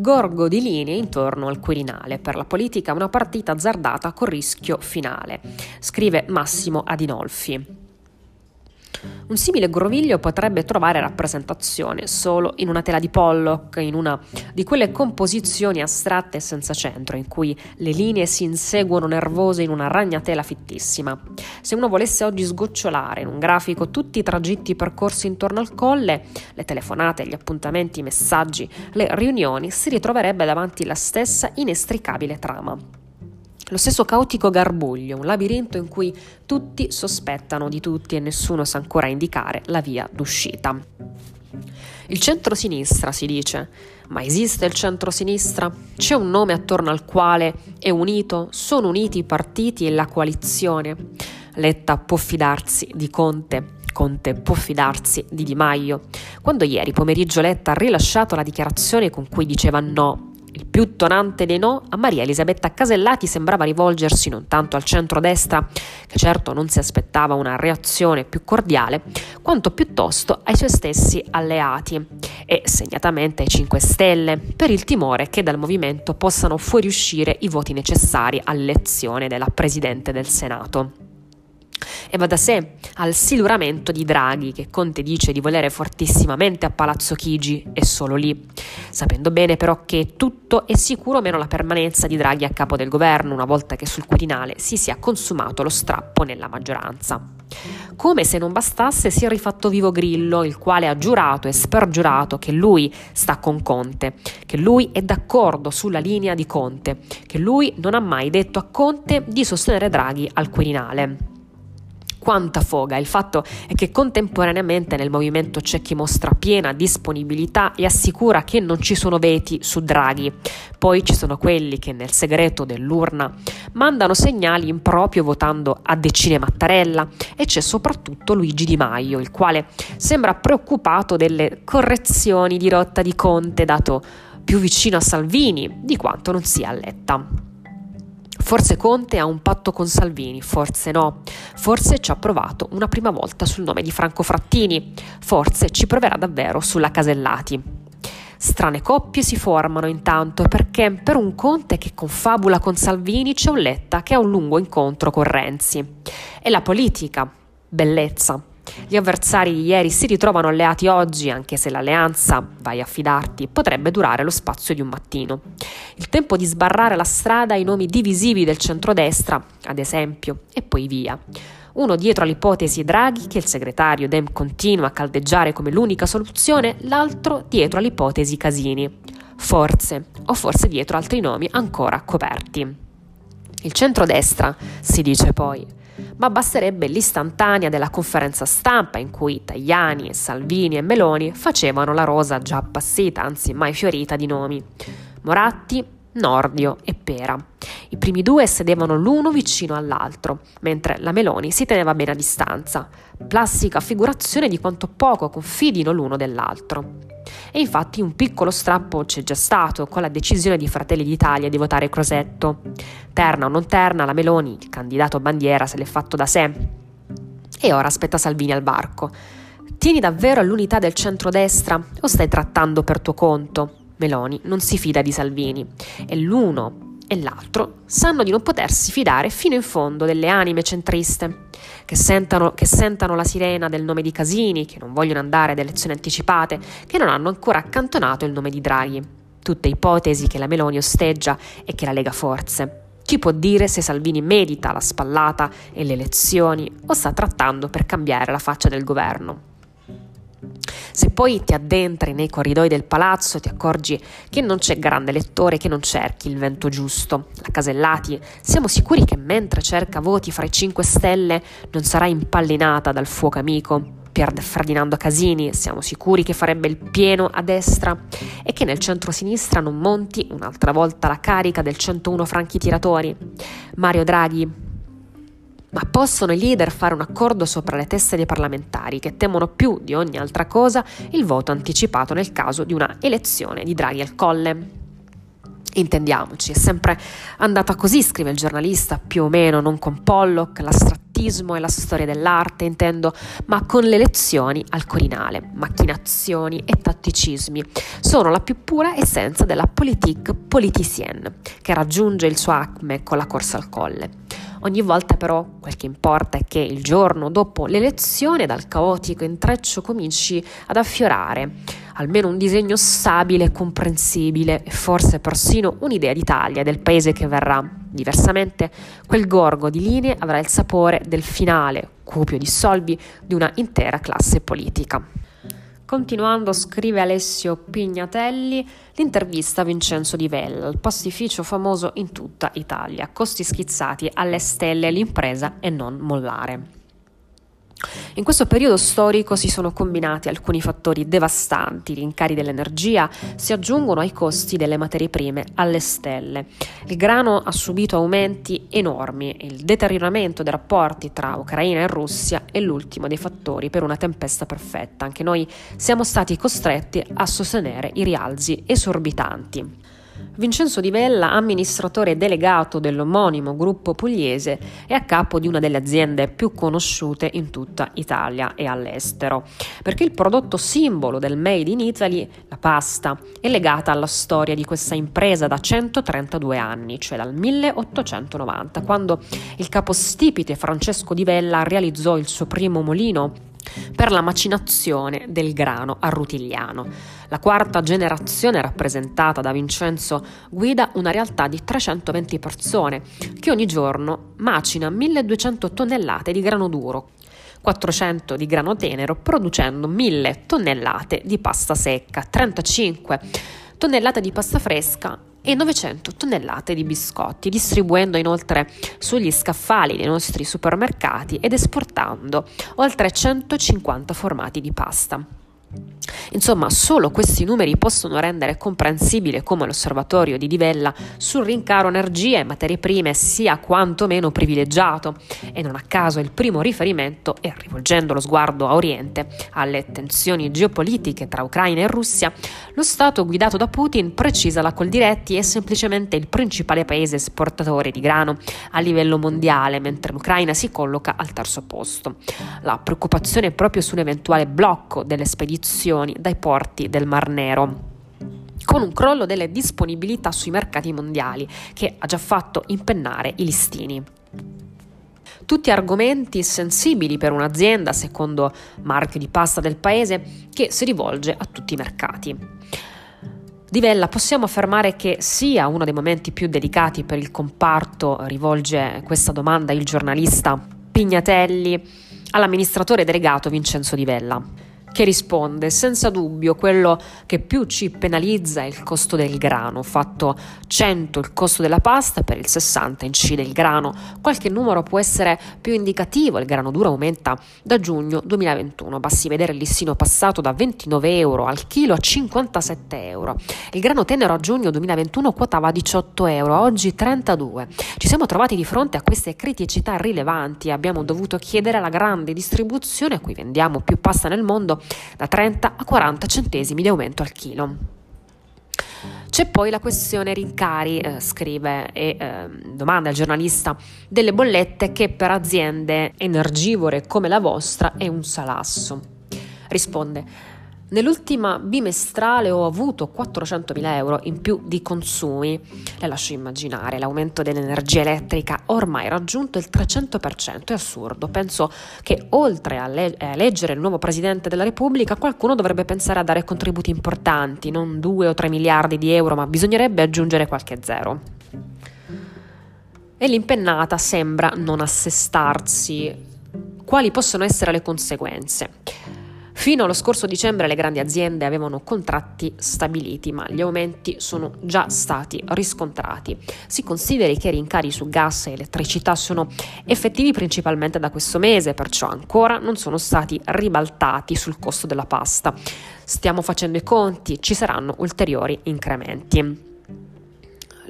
gorgo di linee intorno al Quirinale. Per la politica una partita azzardata con rischio finale, scrive Massimo Adinolfi. Un simile groviglio potrebbe trovare rappresentazione solo in una tela di Pollock, in una di quelle composizioni astratte e senza centro, in cui le linee si inseguono nervose in una ragnatela fittissima. Se uno volesse oggi sgocciolare in un grafico tutti i tragitti percorsi intorno al colle, le telefonate, gli appuntamenti, i messaggi, le riunioni, si ritroverebbe davanti la stessa inestricabile trama. Lo stesso caotico garbuglio, un labirinto in cui tutti sospettano di tutti e nessuno sa ancora indicare la via d'uscita. Il centro-sinistra si dice, ma esiste il centro-sinistra? C'è un nome attorno al quale è unito, sono uniti i partiti e la coalizione? Letta può fidarsi di Conte, Conte può fidarsi di Di Maio. Quando ieri pomeriggio Letta ha rilasciato la dichiarazione con cui diceva no il più tonante dei no, a Maria Elisabetta Casellati sembrava rivolgersi non tanto al centro-destra, che certo non si aspettava una reazione più cordiale, quanto piuttosto ai suoi stessi alleati e segnatamente ai 5 Stelle, per il timore che dal movimento possano fuoriuscire i voti necessari all'elezione della Presidente del Senato. E va da sé al siluramento di Draghi, che Conte dice di volere fortissimamente a Palazzo Chigi e solo lì, sapendo bene però che tutto è sicuro meno la permanenza di Draghi a capo del governo una volta che sul Quirinale si sia consumato lo strappo nella maggioranza. Come se non bastasse si è rifatto vivo Grillo, il quale ha giurato e spergiurato che lui sta con Conte, che lui è d'accordo sulla linea di Conte, che lui non ha mai detto a Conte di sostenere Draghi al Quirinale quanta foga. Il fatto è che contemporaneamente nel movimento c'è chi mostra piena disponibilità e assicura che non ci sono veti su Draghi. Poi ci sono quelli che nel segreto dell'urna mandano segnali improprio votando a decine Mattarella e c'è soprattutto Luigi Di Maio, il quale sembra preoccupato delle correzioni di rotta di Conte dato più vicino a Salvini di quanto non sia a Letta. Forse Conte ha un patto con Salvini, forse no. Forse ci ha provato una prima volta sul nome di Franco Frattini, forse ci proverà davvero sulla Casellati. Strane coppie si formano intanto perché per un Conte che confabula con Salvini c'è un Letta che ha un lungo incontro con Renzi. E la politica, bellezza. Gli avversari di ieri si ritrovano alleati oggi, anche se l'alleanza, vai a fidarti, potrebbe durare lo spazio di un mattino. Il tempo di sbarrare la strada ai nomi divisivi del centrodestra, ad esempio, e poi via. Uno dietro all'ipotesi Draghi, che il segretario Dem continua a caldeggiare come l'unica soluzione, l'altro dietro all'ipotesi Casini. Forse, o forse dietro altri nomi ancora coperti. Il centrodestra, si dice poi, ma basterebbe l'istantanea della conferenza stampa in cui Tajani, Salvini e Meloni facevano la rosa già appassita, anzi mai fiorita di nomi. Moratti, Nordio e Pera. I primi due sedevano l'uno vicino all'altro, mentre la Meloni si teneva bene a distanza, classica figurazione di quanto poco confidino l'uno dell'altro. E infatti un piccolo strappo c'è già stato con la decisione di Fratelli d'Italia di votare Crosetto. Terna o non terna, la Meloni, il candidato bandiera, se l'è fatto da sé. E ora aspetta Salvini al barco. Tieni davvero all'unità del centrodestra o stai trattando per tuo conto? Meloni non si fida di Salvini e l'uno e l'altro sanno di non potersi fidare fino in fondo delle anime centriste, che sentano, che sentano la sirena del nome di Casini, che non vogliono andare ad elezioni anticipate, che non hanno ancora accantonato il nome di Draghi. Tutte ipotesi che la Meloni osteggia e che la Lega forze. Chi può dire se Salvini medita la spallata e le elezioni o sta trattando per cambiare la faccia del governo? Se poi ti addentri nei corridoi del palazzo ti accorgi che non c'è grande lettore che non cerchi il vento giusto. La Casellati, siamo sicuri che mentre cerca voti fra i 5 Stelle non sarà impallinata dal fuoco amico? Pier Ferdinando Casini, siamo sicuri che farebbe il pieno a destra e che nel centro-sinistra non monti un'altra volta la carica del 101 franchi tiratori. Mario Draghi, ma possono i leader fare un accordo sopra le teste dei parlamentari che temono più di ogni altra cosa il voto anticipato nel caso di una elezione di Draghi al colle? Intendiamoci, è sempre andata così, scrive il giornalista, più o meno, non con Pollock, la strategia dilettantismo e la storia dell'arte, intendo, ma con le lezioni al Quirinale. Macchinazioni e tatticismi sono la più pura essenza della politique politicienne, che raggiunge il suo acme con la corsa al colle. Ogni volta però quel che importa è che il giorno dopo l'elezione dal caotico intreccio cominci ad affiorare almeno un disegno stabile, comprensibile e forse persino un'idea d'Italia, del paese che verrà. Diversamente, quel gorgo di linee avrà il sapore del finale, cupio di solvi, di una intera classe politica. Continuando, scrive Alessio Pignatelli, l'intervista a Vincenzo Di Vella, il pastificio famoso in tutta Italia, costi schizzati alle stelle l'impresa e non mollare. In questo periodo storico si sono combinati alcuni fattori devastanti, i rincari dell'energia si aggiungono ai costi delle materie prime alle stelle. Il grano ha subito aumenti enormi e il deterioramento dei rapporti tra Ucraina e Russia è l'ultimo dei fattori per una tempesta perfetta. Anche noi siamo stati costretti a sostenere i rialzi esorbitanti. Vincenzo Di Vella, amministratore delegato dell'omonimo gruppo pugliese, è a capo di una delle aziende più conosciute in tutta Italia e all'estero, perché il prodotto simbolo del Made in Italy, la pasta, è legata alla storia di questa impresa da 132 anni, cioè dal 1890, quando il capostipite Francesco Di Vella realizzò il suo primo molino per la macinazione del grano a Rutigliano. La quarta generazione rappresentata da Vincenzo guida una realtà di 320 persone che ogni giorno macina 1200 tonnellate di grano duro, 400 di grano tenero, producendo 1000 tonnellate di pasta secca, 35 tonnellate di pasta fresca e 900 tonnellate di biscotti, distribuendo inoltre sugli scaffali dei nostri supermercati ed esportando oltre 150 formati di pasta. Insomma, solo questi numeri possono rendere comprensibile come l'osservatorio di Divella sul rincaro energia e materie prime sia quantomeno privilegiato e non a caso il primo riferimento è, rivolgendo lo sguardo a Oriente, alle tensioni geopolitiche tra Ucraina e Russia, lo Stato guidato da Putin precisa la Coldiretti è semplicemente il principale paese esportatore di grano a livello mondiale, mentre l'Ucraina si colloca al terzo posto. La preoccupazione proprio sull'eventuale blocco delle spedizioni dai porti del Mar Nero con un crollo delle disponibilità sui mercati mondiali che ha già fatto impennare i listini. Tutti argomenti sensibili per un'azienda, secondo marchio di pasta del paese, che si rivolge a tutti i mercati. Di Vella possiamo affermare che sia uno dei momenti più delicati per il comparto, rivolge questa domanda il giornalista Pignatelli all'amministratore delegato Vincenzo Di Vella che risponde senza dubbio quello che più ci penalizza è il costo del grano, fatto 100 il costo della pasta, per il 60 incide il grano, qualche numero può essere più indicativo, il grano duro aumenta da giugno 2021, basti vedere il listino passato da 29 euro al chilo a 57 euro, il grano tenero a giugno 2021 quotava 18 euro, oggi 32, ci siamo trovati di fronte a queste criticità rilevanti. E abbiamo dovuto chiedere alla grande distribuzione a cui vendiamo più pasta nel mondo da 30 a 40 centesimi di aumento al chilo. C'è poi la questione rincari, eh, scrive e eh, domanda al giornalista, delle bollette che per aziende energivore come la vostra è un salasso. Risponde, Nell'ultima bimestrale ho avuto 400.000 euro in più di consumi. Le lascio immaginare, l'aumento dell'energia elettrica ormai raggiunto il 300%. È assurdo. Penso che oltre a, le- a eleggere il nuovo Presidente della Repubblica, qualcuno dovrebbe pensare a dare contributi importanti, non 2 o 3 miliardi di euro, ma bisognerebbe aggiungere qualche zero. E l'impennata sembra non assestarsi. Quali possono essere le conseguenze? Fino allo scorso dicembre le grandi aziende avevano contratti stabiliti, ma gli aumenti sono già stati riscontrati. Si consideri che i rincari su gas e elettricità sono effettivi principalmente da questo mese, perciò ancora non sono stati ribaltati sul costo della pasta. Stiamo facendo i conti, ci saranno ulteriori incrementi.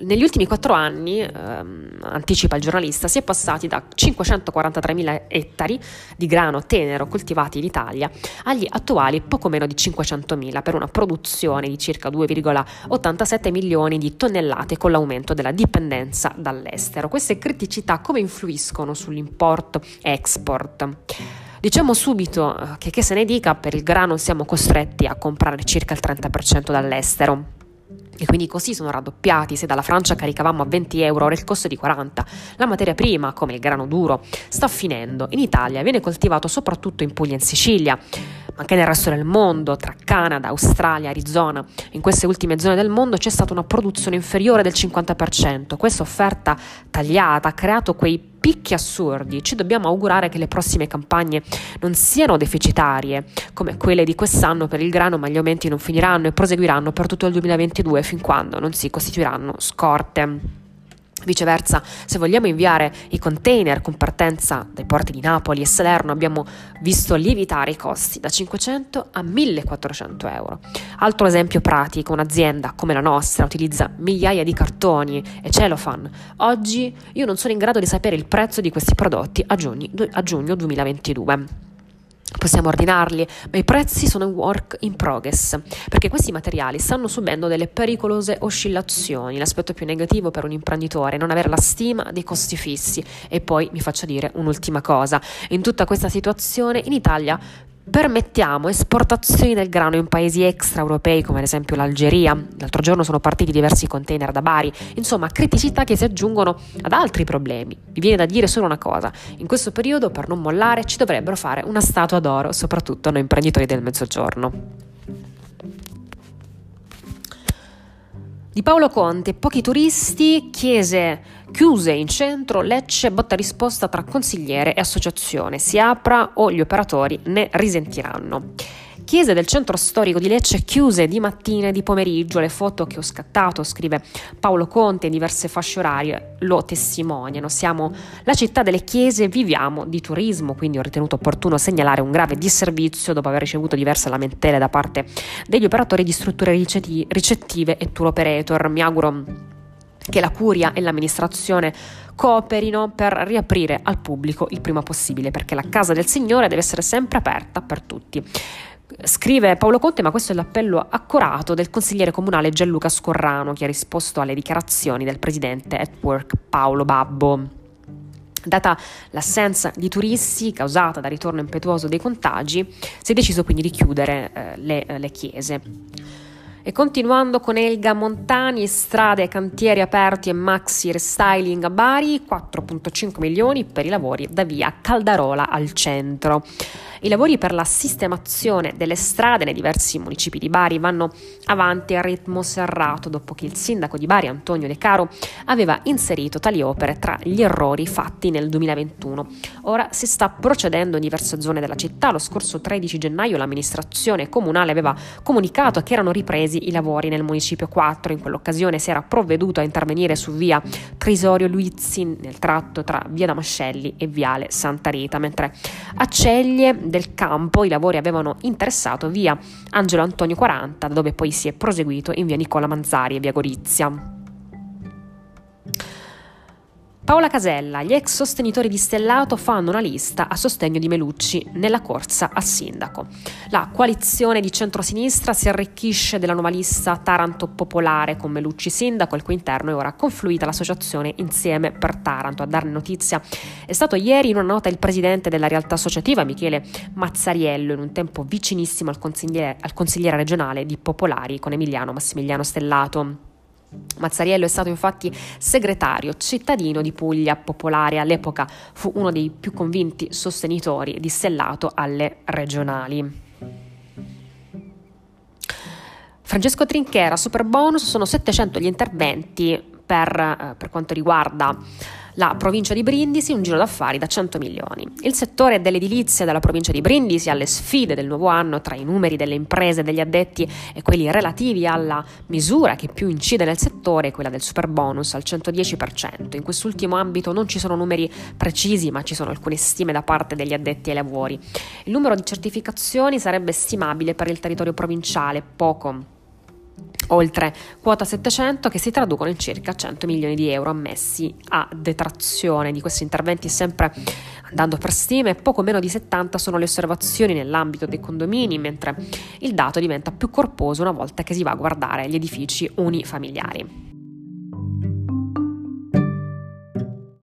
Negli ultimi quattro anni, ehm, anticipa il giornalista, si è passati da 543.000 ettari di grano tenero coltivati in Italia agli attuali poco meno di 500.000 per una produzione di circa 2,87 milioni di tonnellate con l'aumento della dipendenza dall'estero. Queste criticità come influiscono sull'import-export? Diciamo subito eh, che, che se ne dica, per il grano siamo costretti a comprare circa il 30% dall'estero. E quindi così sono raddoppiati, se dalla Francia caricavamo a 20 euro, ora il costo è di 40. La materia prima, come il grano duro, sta finendo. In Italia viene coltivato soprattutto in Puglia e in Sicilia, anche nel resto del mondo, tra Canada, Australia, Arizona. In queste ultime zone del mondo c'è stata una produzione inferiore del 50%. Questa offerta tagliata ha creato quei picchi assurdi. Ci dobbiamo augurare che le prossime campagne non siano deficitarie come quelle di quest'anno per il grano, ma gli aumenti non finiranno e proseguiranno per tutto il 2022 fin quando non si costituiranno scorte. Viceversa, se vogliamo inviare i container con partenza dai porti di Napoli e Salerno, abbiamo visto lievitare i costi da 500 a 1400 euro. Altro esempio pratico, un'azienda come la nostra utilizza migliaia di cartoni e cellophane. Oggi io non sono in grado di sapere il prezzo di questi prodotti a giugno, a giugno 2022 possiamo ordinarli, ma i prezzi sono un work in progress, perché questi materiali stanno subendo delle pericolose oscillazioni. L'aspetto più negativo per un imprenditore è non avere la stima dei costi fissi. E poi mi faccio dire un'ultima cosa, in tutta questa situazione in Italia permettiamo esportazioni del grano in paesi extraeuropei come ad esempio l'Algeria. L'altro giorno sono partiti diversi container da Bari, insomma criticità che si aggiungono ad altri problemi. Mi viene da dire solo una cosa, in questo periodo per non mollare ci dovrebbero fare una statua d'oro, soprattutto noi imprenditori del mezzogiorno. Di Paolo Conte, pochi turisti, chiese chiuse in centro, Lecce, botta risposta tra consigliere e associazione, si apra o gli operatori ne risentiranno chiese del centro storico di Lecce chiuse di mattina e di pomeriggio. Le foto che ho scattato, scrive Paolo Conte, in diverse fasce orarie lo testimoniano. Siamo la città delle chiese, viviamo di turismo, quindi ho ritenuto opportuno segnalare un grave disservizio dopo aver ricevuto diverse lamentele da parte degli operatori di strutture ricettive e tour operator. Mi auguro che la curia e l'amministrazione cooperino per riaprire al pubblico il prima possibile, perché la casa del Signore deve essere sempre aperta per tutti. Scrive Paolo Conte, ma questo è l'appello accorato del consigliere comunale Gianluca Scorrano che ha risposto alle dichiarazioni del presidente at work Paolo Babbo. Data l'assenza di turisti causata dal ritorno impetuoso dei contagi, si è deciso quindi di chiudere eh, le, eh, le chiese. E continuando con Elga Montani, strade, cantieri aperti e maxi restyling a Bari, 4.5 milioni per i lavori da via Caldarola al centro. I lavori per la sistemazione delle strade nei diversi municipi di Bari vanno avanti a ritmo serrato dopo che il sindaco di Bari, Antonio De Caro, aveva inserito tali opere tra gli errori fatti nel 2021. Ora si sta procedendo in diverse zone della città. Lo scorso 13 gennaio l'amministrazione comunale aveva comunicato che erano ripresi i lavori nel municipio 4. In quell'occasione si era provveduto a intervenire su via Trisorio Luizzi nel tratto tra via Damascelli e viale Santa Rita, mentre a Ceglie del campo i lavori avevano interessato via Angelo Antonio 40, dove poi si è proseguito in via Nicola Manzari e via Gorizia. Paola Casella, gli ex sostenitori di Stellato fanno una lista a sostegno di Melucci nella corsa al sindaco. La coalizione di centrosinistra si arricchisce della nuova lista Taranto Popolare con Melucci sindaco, al cui interno è ora confluita l'associazione Insieme per Taranto. A darne notizia è stato ieri in una nota il presidente della realtà associativa Michele Mazzariello, in un tempo vicinissimo al consigliere, al consigliere regionale di Popolari con Emiliano Massimiliano Stellato. Mazzariello è stato infatti segretario cittadino di Puglia Popolare, all'epoca fu uno dei più convinti sostenitori di Stellato alle regionali. Francesco Trinchera, super bonus, sono 700 gli interventi per, eh, per quanto riguarda la provincia di Brindisi un giro d'affari da 100 milioni. Il settore dell'edilizia della provincia di Brindisi alle sfide del nuovo anno tra i numeri delle imprese degli addetti e quelli relativi alla misura che più incide nel settore, quella del super bonus al 110%. In quest'ultimo ambito non ci sono numeri precisi, ma ci sono alcune stime da parte degli addetti ai lavori. Il numero di certificazioni sarebbe stimabile per il territorio provinciale, poco oltre quota 700 che si traducono in circa 100 milioni di euro ammessi a detrazione di questi interventi sempre andando per stime poco meno di 70 sono le osservazioni nell'ambito dei condomini mentre il dato diventa più corposo una volta che si va a guardare gli edifici unifamiliari.